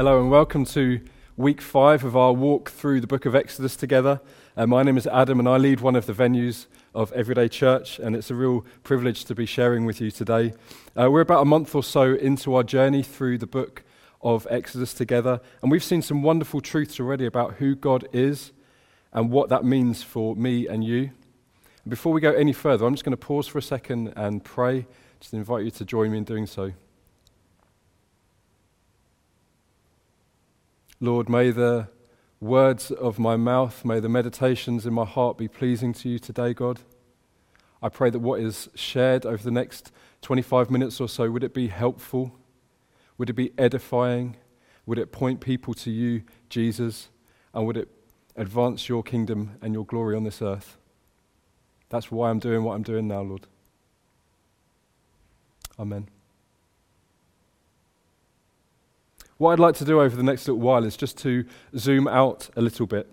Hello, and welcome to week five of our walk through the book of Exodus together. Uh, my name is Adam, and I lead one of the venues of Everyday Church, and it's a real privilege to be sharing with you today. Uh, we're about a month or so into our journey through the book of Exodus together, and we've seen some wonderful truths already about who God is and what that means for me and you. Before we go any further, I'm just going to pause for a second and pray. Just invite you to join me in doing so. Lord, may the words of my mouth, may the meditations in my heart be pleasing to you today, God. I pray that what is shared over the next 25 minutes or so, would it be helpful? Would it be edifying? Would it point people to you, Jesus? And would it advance your kingdom and your glory on this earth? That's why I'm doing what I'm doing now, Lord. Amen. What I'd like to do over the next little while is just to zoom out a little bit.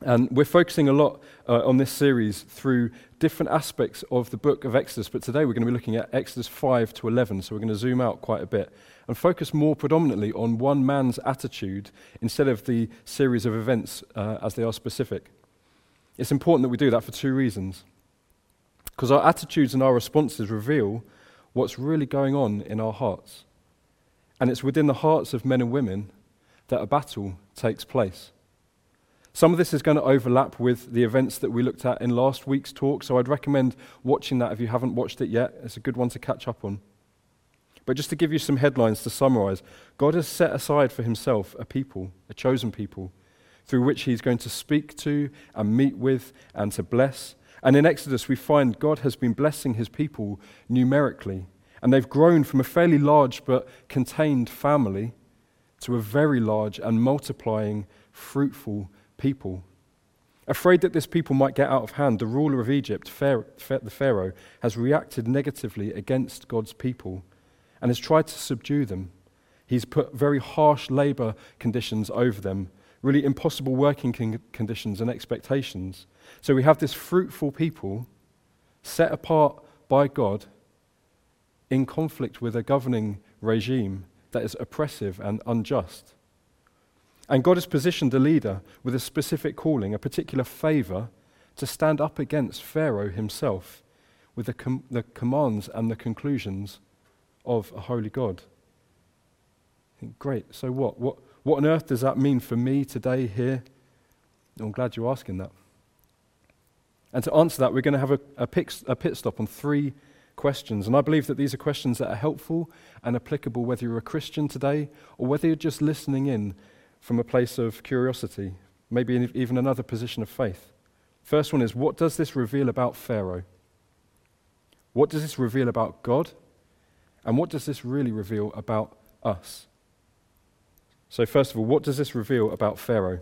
And we're focusing a lot uh, on this series through different aspects of the book of Exodus, but today we're going to be looking at Exodus 5 to 11, so we're going to zoom out quite a bit and focus more predominantly on one man's attitude instead of the series of events uh, as they are specific. It's important that we do that for two reasons. Because our attitudes and our responses reveal what's really going on in our hearts. And it's within the hearts of men and women that a battle takes place. Some of this is going to overlap with the events that we looked at in last week's talk, so I'd recommend watching that if you haven't watched it yet. It's a good one to catch up on. But just to give you some headlines to summarize, God has set aside for himself a people, a chosen people, through which he's going to speak to and meet with and to bless. And in Exodus, we find God has been blessing his people numerically and they've grown from a fairly large but contained family to a very large and multiplying, fruitful people. Afraid that this people might get out of hand, the ruler of Egypt, the Pharaoh, has reacted negatively against God's people and has tried to subdue them. He's put very harsh labor conditions over them, really impossible working con- conditions and expectations. So we have this fruitful people set apart by God in conflict with a governing regime that is oppressive and unjust. And God has positioned a leader with a specific calling, a particular favor, to stand up against Pharaoh himself with the, com- the commands and the conclusions of a holy God. Great, so what? what? What on earth does that mean for me today here? I'm glad you're asking that. And to answer that, we're going to have a, a, pit, a pit stop on three questions. And I believe that these are questions that are helpful and applicable whether you're a Christian today or whether you're just listening in from a place of curiosity, maybe even another position of faith. First one is what does this reveal about Pharaoh? What does this reveal about God? And what does this really reveal about us? So, first of all, what does this reveal about Pharaoh?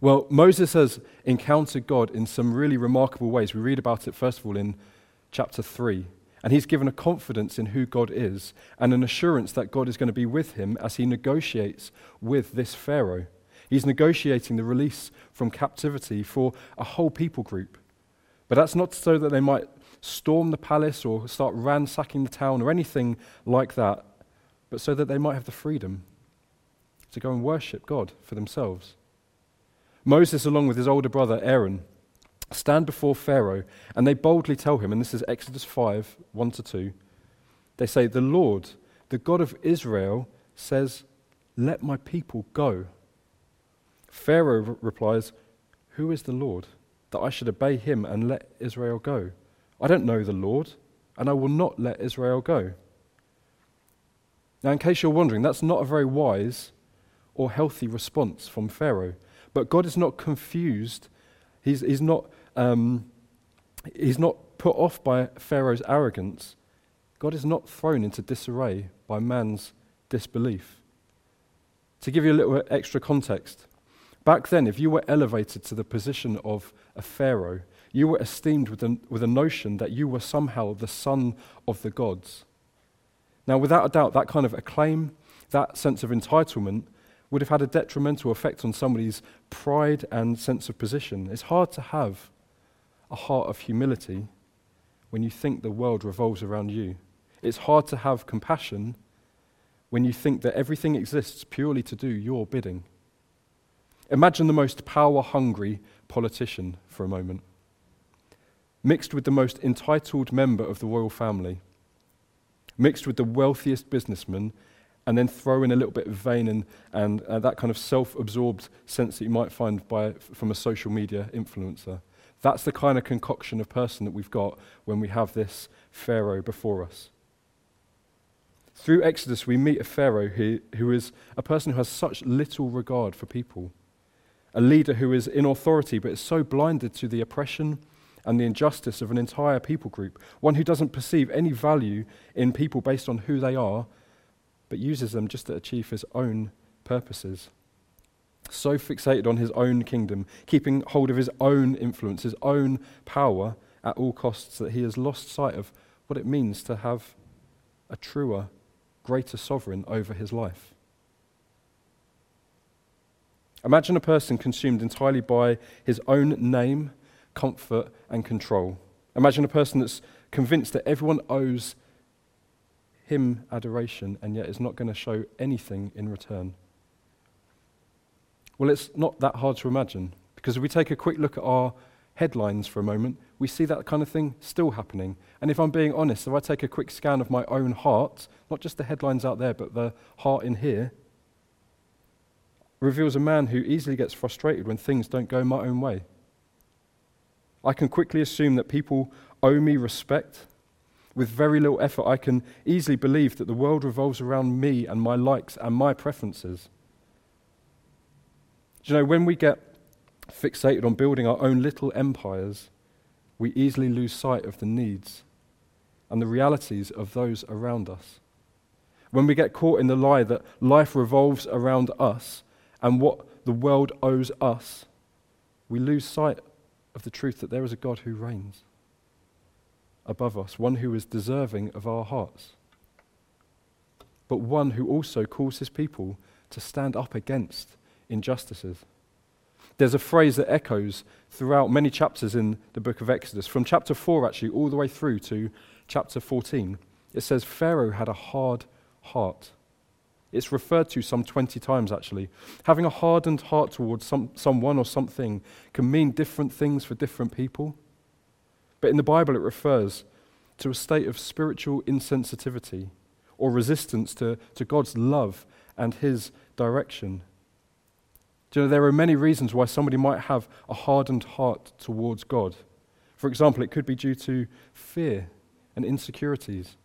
Well, Moses has encountered God in some really remarkable ways. We read about it, first of all, in chapter 3. And he's given a confidence in who God is and an assurance that God is going to be with him as he negotiates with this Pharaoh. He's negotiating the release from captivity for a whole people group. But that's not so that they might storm the palace or start ransacking the town or anything like that, but so that they might have the freedom to go and worship God for themselves. Moses, along with his older brother Aaron, stand before Pharaoh and they boldly tell him, and this is Exodus 5 1 to 2. They say, The Lord, the God of Israel, says, Let my people go. Pharaoh replies, Who is the Lord that I should obey him and let Israel go? I don't know the Lord, and I will not let Israel go. Now, in case you're wondering, that's not a very wise or healthy response from Pharaoh. But God is not confused. He's, he's not um, he's not put off by Pharaoh's arrogance. God is not thrown into disarray by man's disbelief. To give you a little extra context, back then, if you were elevated to the position of a Pharaoh, you were esteemed with a, with a notion that you were somehow the son of the gods. Now, without a doubt, that kind of acclaim, that sense of entitlement, would have had a detrimental effect on somebody's pride and sense of position. It's hard to have a heart of humility when you think the world revolves around you. It's hard to have compassion when you think that everything exists purely to do your bidding. Imagine the most power hungry politician for a moment, mixed with the most entitled member of the royal family, mixed with the wealthiest businessman, and then throw in a little bit of vain and, and uh, that kind of self absorbed sense that you might find by, from a social media influencer. That's the kind of concoction of person that we've got when we have this Pharaoh before us. Through Exodus, we meet a Pharaoh who, who is a person who has such little regard for people, a leader who is in authority but is so blinded to the oppression and the injustice of an entire people group, one who doesn't perceive any value in people based on who they are, but uses them just to achieve his own purposes. So fixated on his own kingdom, keeping hold of his own influence, his own power at all costs, that he has lost sight of what it means to have a truer greater sovereign over his life. Imagine a person consumed entirely by his own name, comfort, and control. Imagine a person that's convinced that everyone owes him adoration and yet is not going to show anything in return. Well, it's not that hard to imagine because if we take a quick look at our headlines for a moment, we see that kind of thing still happening. And if I'm being honest, if I take a quick scan of my own heart, not just the headlines out there, but the heart in here, reveals a man who easily gets frustrated when things don't go my own way. I can quickly assume that people owe me respect. With very little effort, I can easily believe that the world revolves around me and my likes and my preferences. Do you know, when we get fixated on building our own little empires, we easily lose sight of the needs and the realities of those around us. When we get caught in the lie that life revolves around us and what the world owes us, we lose sight of the truth that there is a God who reigns above us, one who is deserving of our hearts, but one who also calls his people to stand up against injustices. There's a phrase that echoes throughout many chapters in the book of Exodus, from chapter 4 actually, all the way through to chapter 14. It says, Pharaoh had a hard heart. It's referred to some 20 times actually. Having a hardened heart towards some, someone or something can mean different things for different people. But in the Bible, it refers to a state of spiritual insensitivity or resistance to, to God's love and His direction. Do you know, there are many reasons why somebody might have a hardened heart towards God. For example, it could be due to fear and insecurities,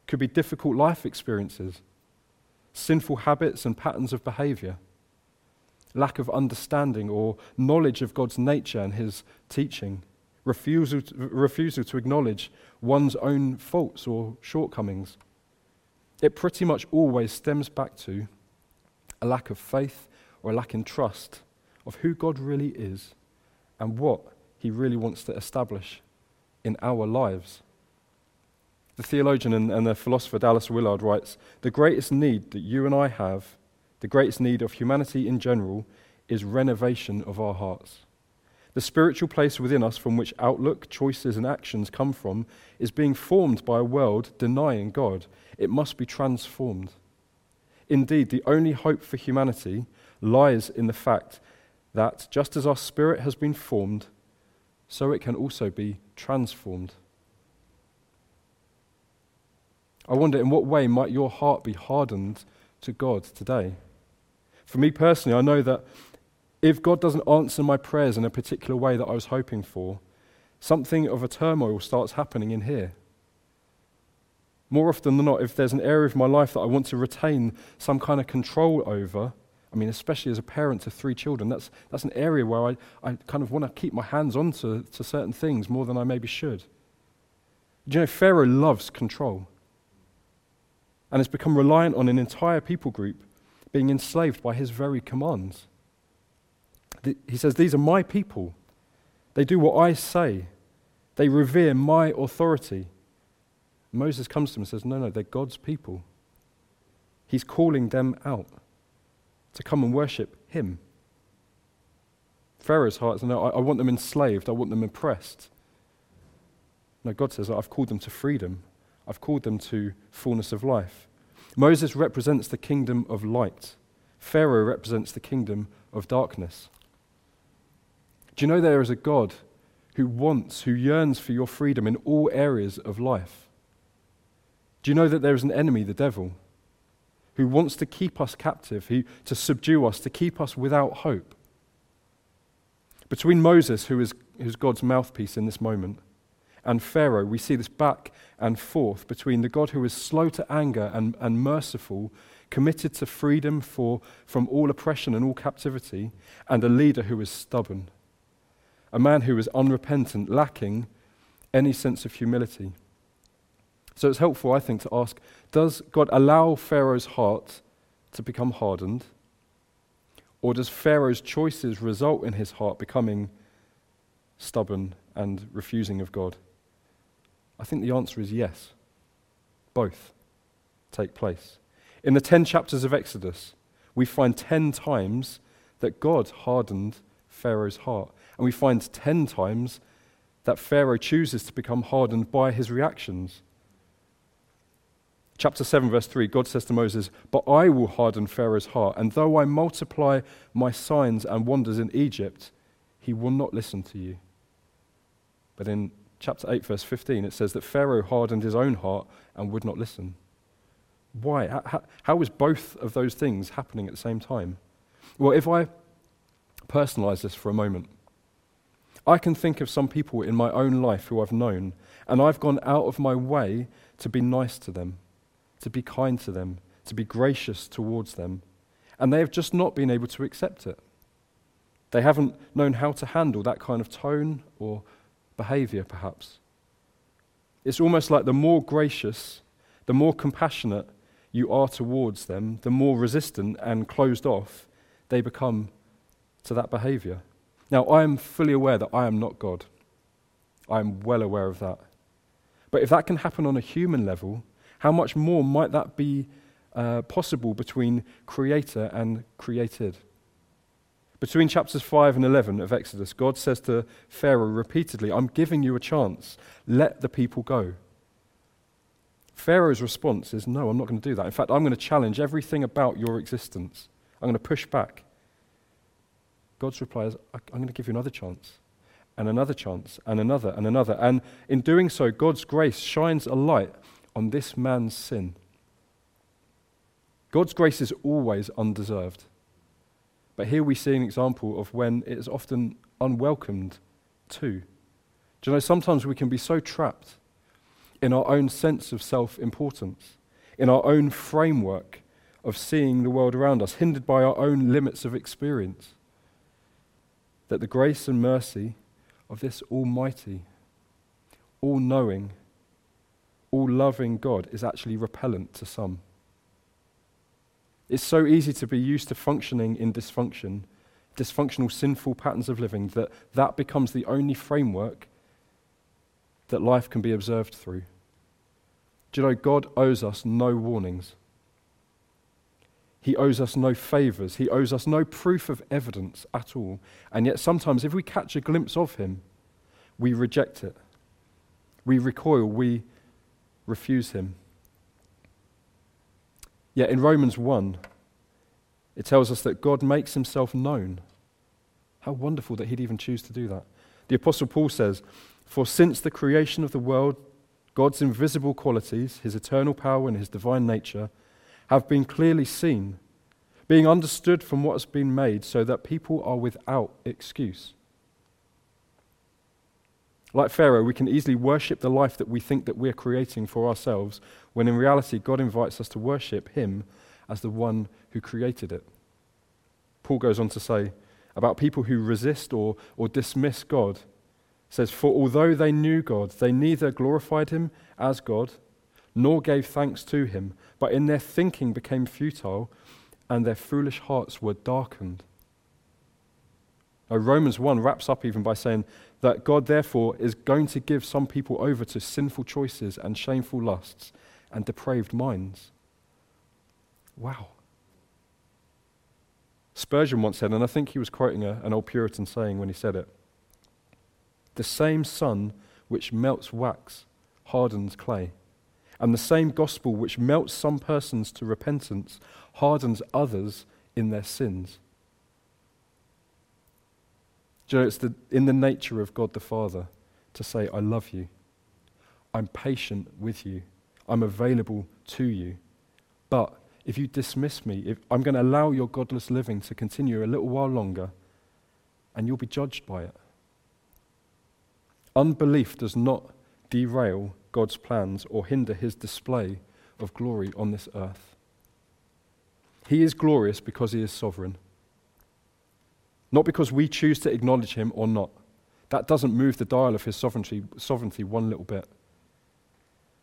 it could be difficult life experiences, sinful habits and patterns of behavior, lack of understanding or knowledge of God's nature and His teaching, refusal to, refusal to acknowledge one's own faults or shortcomings. It pretty much always stems back to a lack of faith or a lack in trust of who God really is and what He really wants to establish in our lives. The theologian and, and the philosopher Dallas Willard writes The greatest need that you and I have, the greatest need of humanity in general, is renovation of our hearts. The spiritual place within us from which outlook, choices, and actions come from is being formed by a world denying God. It must be transformed. Indeed, the only hope for humanity lies in the fact that just as our spirit has been formed, so it can also be transformed. I wonder in what way might your heart be hardened to God today? For me personally, I know that if God doesn't answer my prayers in a particular way that I was hoping for, something of a turmoil starts happening in here. More often than not, if there's an area of my life that I want to retain some kind of control over, I mean, especially as a parent to three children, that's, that's an area where I, I kind of want to keep my hands on to, to certain things more than I maybe should. Do you know, Pharaoh loves control and has become reliant on an entire people group being enslaved by his very commands. The, he says, These are my people. They do what I say, they revere my authority. Moses comes to him and says, No, no, they're God's people. He's calling them out to come and worship him. Pharaoh's heart no, I, I want them enslaved, I want them oppressed. No, God says, I've called them to freedom, I've called them to fullness of life. Moses represents the kingdom of light, Pharaoh represents the kingdom of darkness. Do you know there is a God who wants, who yearns for your freedom in all areas of life? Do you know that there is an enemy, the devil, who wants to keep us captive, who, to subdue us, to keep us without hope? Between Moses, who is, who's God's mouthpiece in this moment, and Pharaoh, we see this back and forth between the God who is slow to anger and, and merciful, committed to freedom for, from all oppression and all captivity, and a leader who is stubborn, a man who is unrepentant, lacking any sense of humility. So it's helpful, I think, to ask Does God allow Pharaoh's heart to become hardened? Or does Pharaoh's choices result in his heart becoming stubborn and refusing of God? I think the answer is yes. Both take place. In the 10 chapters of Exodus, we find 10 times that God hardened Pharaoh's heart. And we find 10 times that Pharaoh chooses to become hardened by his reactions. Chapter 7, verse 3, God says to Moses, But I will harden Pharaoh's heart, and though I multiply my signs and wonders in Egypt, he will not listen to you. But in chapter 8, verse 15, it says that Pharaoh hardened his own heart and would not listen. Why? How, how is both of those things happening at the same time? Well, if I personalize this for a moment, I can think of some people in my own life who I've known, and I've gone out of my way to be nice to them, to be kind to them, to be gracious towards them, and they have just not been able to accept it. They haven't known how to handle that kind of tone or behavior, perhaps. It's almost like the more gracious, the more compassionate you are towards them, the more resistant and closed off they become to that behavior. Now, I am fully aware that I am not God. I am well aware of that. But if that can happen on a human level, how much more might that be uh, possible between creator and created? Between chapters 5 and 11 of Exodus, God says to Pharaoh repeatedly, I'm giving you a chance. Let the people go. Pharaoh's response is, No, I'm not going to do that. In fact, I'm going to challenge everything about your existence. I'm going to push back. God's reply is, I'm going to give you another chance, and another chance, and another, and another. And in doing so, God's grace shines a light on this man's sin. God's grace is always undeserved. But here we see an example of when it is often unwelcomed too. Do you know, sometimes we can be so trapped in our own sense of self importance, in our own framework of seeing the world around us, hindered by our own limits of experience, that the grace and mercy of this Almighty, all knowing, all loving God is actually repellent to some. It's so easy to be used to functioning in dysfunction, dysfunctional, sinful patterns of living, that that becomes the only framework that life can be observed through. Do you know, God owes us no warnings. He owes us no favors. He owes us no proof of evidence at all. And yet, sometimes, if we catch a glimpse of Him, we reject it. We recoil. We refuse Him. Yet in Romans 1, it tells us that God makes himself known. How wonderful that he'd even choose to do that. The Apostle Paul says, For since the creation of the world, God's invisible qualities, his eternal power and his divine nature, have been clearly seen, being understood from what has been made, so that people are without excuse. Like Pharaoh, we can easily worship the life that we think that we're creating for ourselves, when in reality, God invites us to worship Him as the one who created it. Paul goes on to say about people who resist or, or dismiss God, says, For although they knew God, they neither glorified Him as God, nor gave thanks to Him, but in their thinking became futile, and their foolish hearts were darkened. Now, Romans 1 wraps up even by saying, that God, therefore, is going to give some people over to sinful choices and shameful lusts and depraved minds. Wow. Spurgeon once said, and I think he was quoting a, an old Puritan saying when he said it the same sun which melts wax hardens clay, And the same gospel which melts some persons to repentance hardens others in their sins. Do you know, it's the, in the nature of God the Father to say, I love you. I'm patient with you. I'm available to you. But if you dismiss me, if I'm going to allow your godless living to continue a little while longer, and you'll be judged by it. Unbelief does not derail God's plans or hinder his display of glory on this earth. He is glorious because he is sovereign, not because we choose to acknowledge him or not. That doesn't move the dial of his sovereignty, sovereignty one little bit.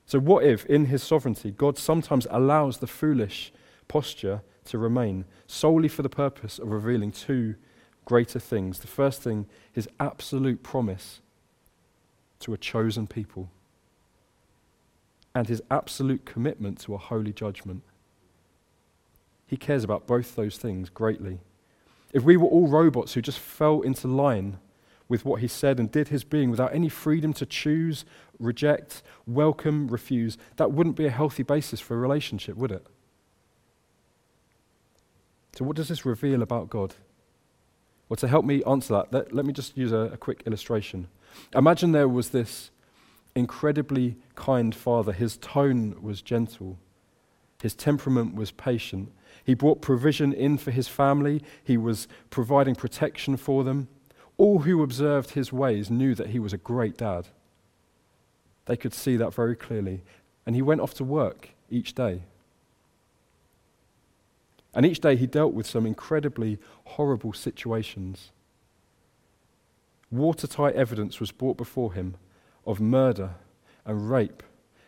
So, what if, in his sovereignty, God sometimes allows the foolish posture to remain solely for the purpose of revealing two greater things? The first thing, his absolute promise to a chosen people, and his absolute commitment to a holy judgment. He cares about both those things greatly. If we were all robots who just fell into line with what he said and did his being without any freedom to choose, reject, welcome, refuse, that wouldn't be a healthy basis for a relationship, would it? So, what does this reveal about God? Well, to help me answer that, let, let me just use a, a quick illustration. Imagine there was this incredibly kind father. His tone was gentle, his temperament was patient. He brought provision in for his family, he was providing protection for them. All who observed his ways knew that he was a great dad. They could see that very clearly. And he went off to work each day. And each day he dealt with some incredibly horrible situations. Watertight evidence was brought before him of murder and rape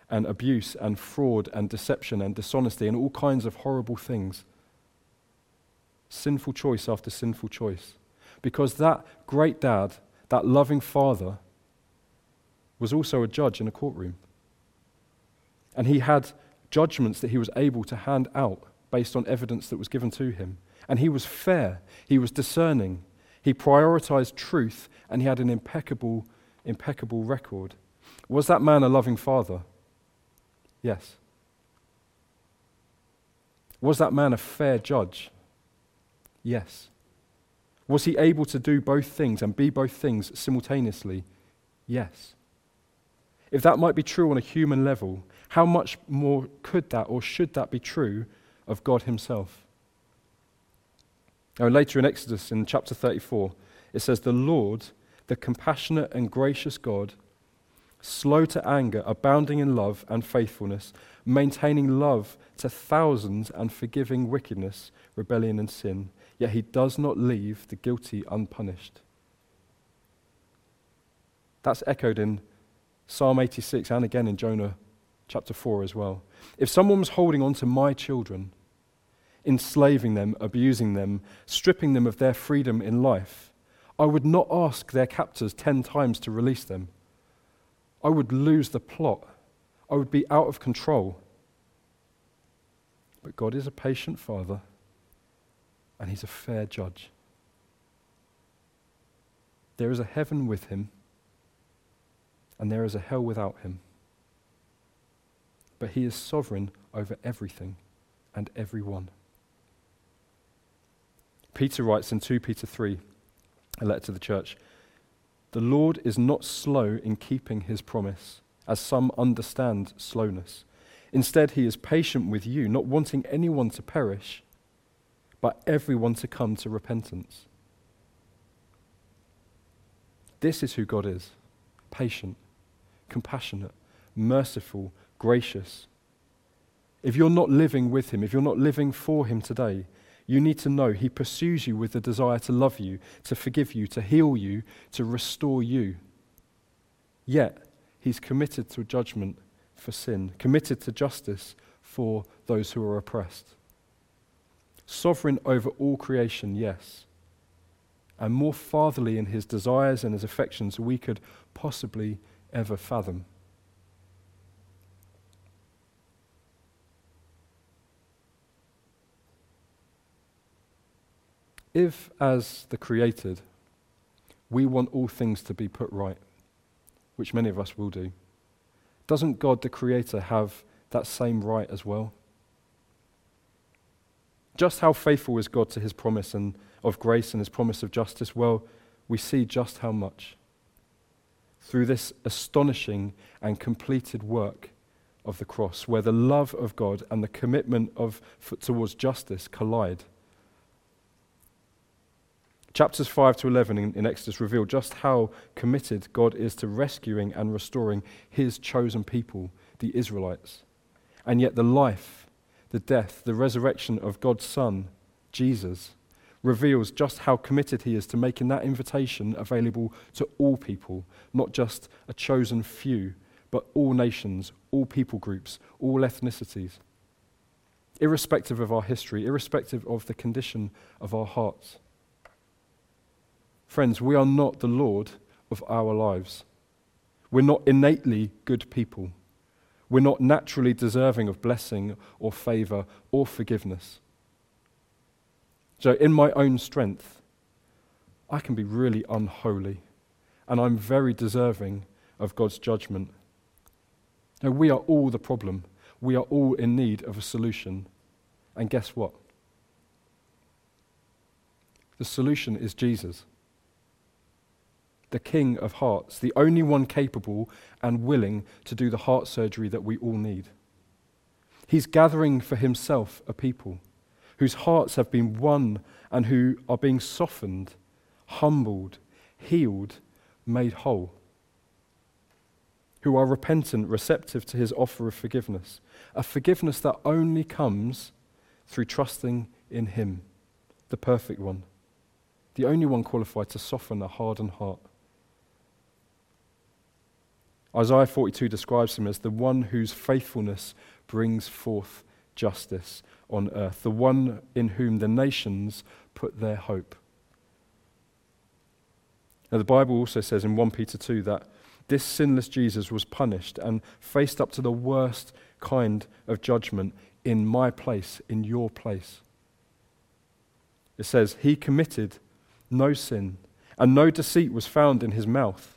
and abuse and fraud and deception and dishonesty and all kinds of horrible things. Sinful choice after sinful choice. Because that great dad, that loving father, was also a judge in a courtroom. And he had judgments that he was able to hand out based on evidence that was given to him. And he was fair, he was discerning, he prioritized truth, and he had an impeccable, impeccable record. Was that man a loving father? Yes. Was that man a fair judge? Yes. Was he able to do both things and be both things simultaneously? Yes. If that might be true on a human level, how much more could that or should that be true of God Himself? Now, later in Exodus, in chapter 34, it says, The Lord, the compassionate and gracious God, slow to anger, abounding in love and faithfulness, maintaining love to thousands and forgiving wickedness, rebellion, and sin yet he does not leave the guilty unpunished. That's echoed in Psalm 86 and again in Jonah chapter 4 as well. If someone was holding on to my children, enslaving them, abusing them, stripping them of their freedom in life, I would not ask their captors 10 times to release them. I would lose the plot. I would be out of control. But God is a patient Father and he's a fair judge. There is a heaven with him, and there is a hell without him. But he is sovereign over everything and everyone. Peter writes in 2 Peter 3, a letter to the church The Lord is not slow in keeping his promise, as some understand slowness. Instead, he is patient with you, not wanting anyone to perish but everyone to come to repentance. This is who God is patient, compassionate, merciful, gracious. If you're not living with Him, if you're not living for Him today, you need to know He pursues you with the desire to love you, to forgive you, to heal you, to restore you. Yet, He's committed to judgment for sin, committed to justice for those who are oppressed. Sovereign over all creation, yes. And more fatherly in his desires and his affections we could possibly ever fathom. If, as the created, we want all things to be put right, which many of us will do, doesn't God the Creator have that same right as well? Just how faithful is God to his promise and of grace and his promise of justice? Well, we see just how much. Through this astonishing and completed work of the cross, where the love of God and the commitment of, towards justice collide. Chapters 5 to 11 in, in, Exodus reveal just how committed God is to rescuing and restoring his chosen people, the Israelites. And yet, the life, the death, the resurrection of God's Son, Jesus, reveals just how committed he is to making that invitation available to all people, not just a chosen few, but all nations, all people groups, all ethnicities. Irrespective of our history, irrespective of the condition of our hearts. Friends, we are not the Lord of our lives. We're not innately good people. We're not naturally deserving of blessing or favor or forgiveness. So, in my own strength, I can be really unholy, and I'm very deserving of God's judgment. Now, we are all the problem. We are all in need of a solution. And guess what? The solution is Jesus the King of hearts, the only one capable and willing to do the heart surgery that we all need. He's gathering for himself a people whose hearts have been won and who are being softened, humbled, healed, made whole, who are repentant, receptive to his offer of forgiveness, a forgiveness that only comes through trusting in him, the perfect one, the only one qualified to soften a hardened heart. Isaiah 42 describes him as the one whose faithfulness brings forth justice on earth, the one in whom the nations put their hope. Now, the Bible also says in 1 Peter 2 that this sinless Jesus was punished and faced up to the worst kind of judgment in my place, in your place. It says, He committed no sin, and no deceit was found in his mouth.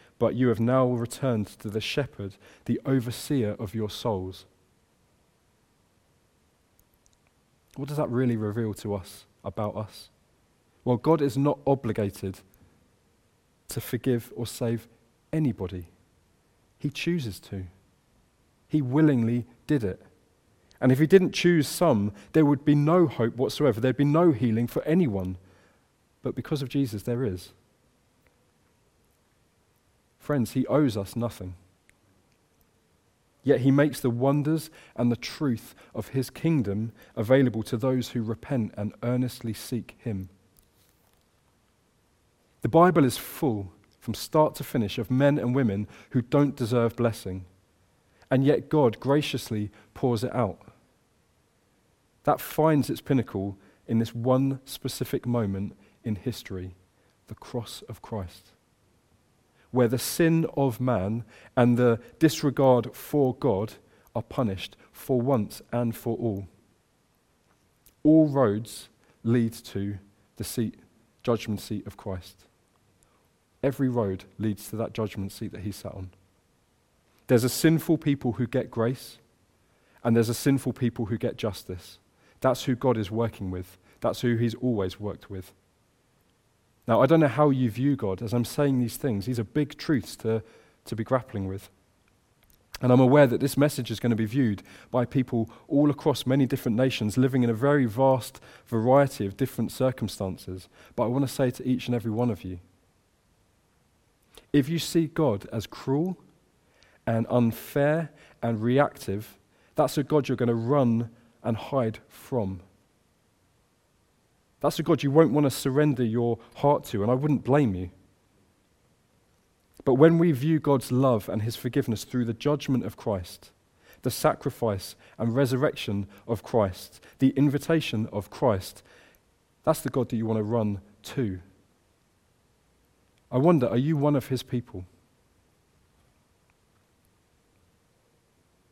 but you have now returned to the shepherd, the overseer of your souls. What does that really reveal to us about us? Well, God is not obligated to forgive or save anybody. He chooses to. He willingly did it. And if he didn't choose some, there would be no hope whatsoever. There'd be no healing for anyone. But because of Jesus, there is. Friends, he owes us nothing. Yet he makes the wonders and the truth of his kingdom available to those who repent and earnestly seek him. The Bible is full, from start to finish, of men and women who don't deserve blessing, and yet God graciously pours it out. That finds its pinnacle in this one specific moment in history the cross of Christ where the sin of man and the disregard for God are punished for once and for all. All roads lead to the seat, judgment seat of Christ. Every road leads to that judgment seat that he sat on. There's a sinful people who get grace, and there's a sinful people who get justice. That's who God is working with. That's who he's always worked with. Now, I don't know how you view God as I'm saying these things. These are big truths to, to be grappling with. And I'm aware that this message is going to be viewed by people all across many different nations, living in a very vast variety of different circumstances. But I want to say to each and every one of you if you see God as cruel and unfair and reactive, that's a God you're going to run and hide from. That's a God you won't want to surrender your heart to, and I wouldn't blame you. But when we view God's love and his forgiveness through the judgment of Christ, the sacrifice and resurrection of Christ, the invitation of Christ. That's the God that you want to run to. I wonder, are you one of his people?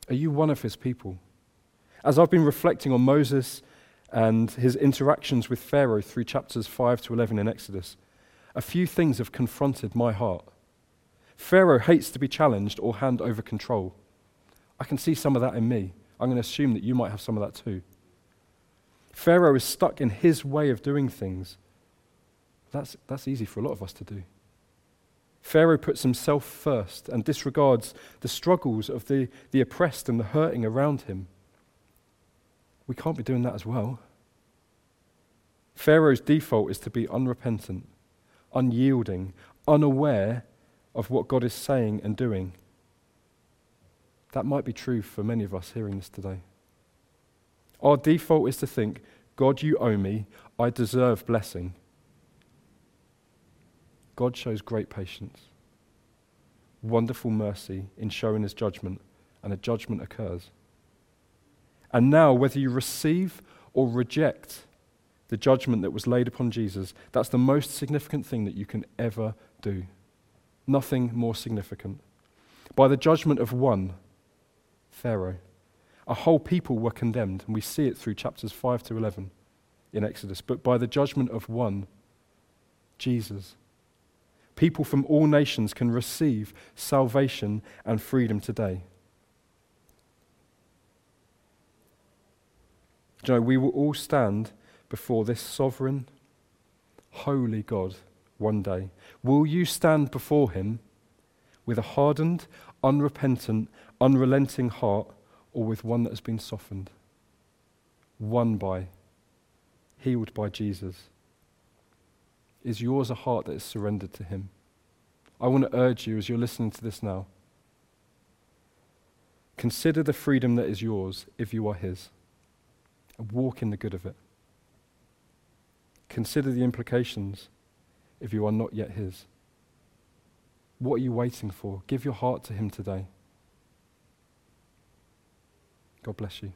Are you one of his people? As I've been reflecting on Moses and his interactions with Pharaoh through chapters 5 to 11 in Exodus, a few things have confronted my heart. Pharaoh hates to be challenged or hand over control. I can see some of that in me. I'm going to assume that you might have some of that too. Pharaoh is stuck in his way of doing things. That's, that's easy for a lot of us to do. Pharaoh puts himself first and disregards the struggles of the, the oppressed and the hurting around him. We can't be doing that as well. Pharaoh's default is to be unrepentant, unyielding, unaware of what God is saying and doing. That might be true for many of us hearing this today. Our default is to think, God, you owe me, I deserve blessing. God shows great patience, wonderful mercy in showing his judgment, and a judgment occurs. And now, whether you receive or reject the judgment that was laid upon Jesus, that's the most significant thing that you can ever do. Nothing more significant. By the judgment of one, Pharaoh. A whole people were condemned, and we see it through chapters 5 to 11 in Exodus. But by the judgment of one, Jesus, people from all nations can receive salvation and freedom today. You know, we will all stand before this sovereign, holy God one day. Will you stand before him with a hardened, unrepentant, unrelenting heart, or with one that has been softened, won by, healed by Jesus? Is yours a heart that is surrendered to Him? I want to urge you as you're listening to this now. Consider the freedom that is yours if you are His, and walk in the good of it. Consider the implications if you are not yet His. What are you waiting for? Give your heart to Him today. God bless you.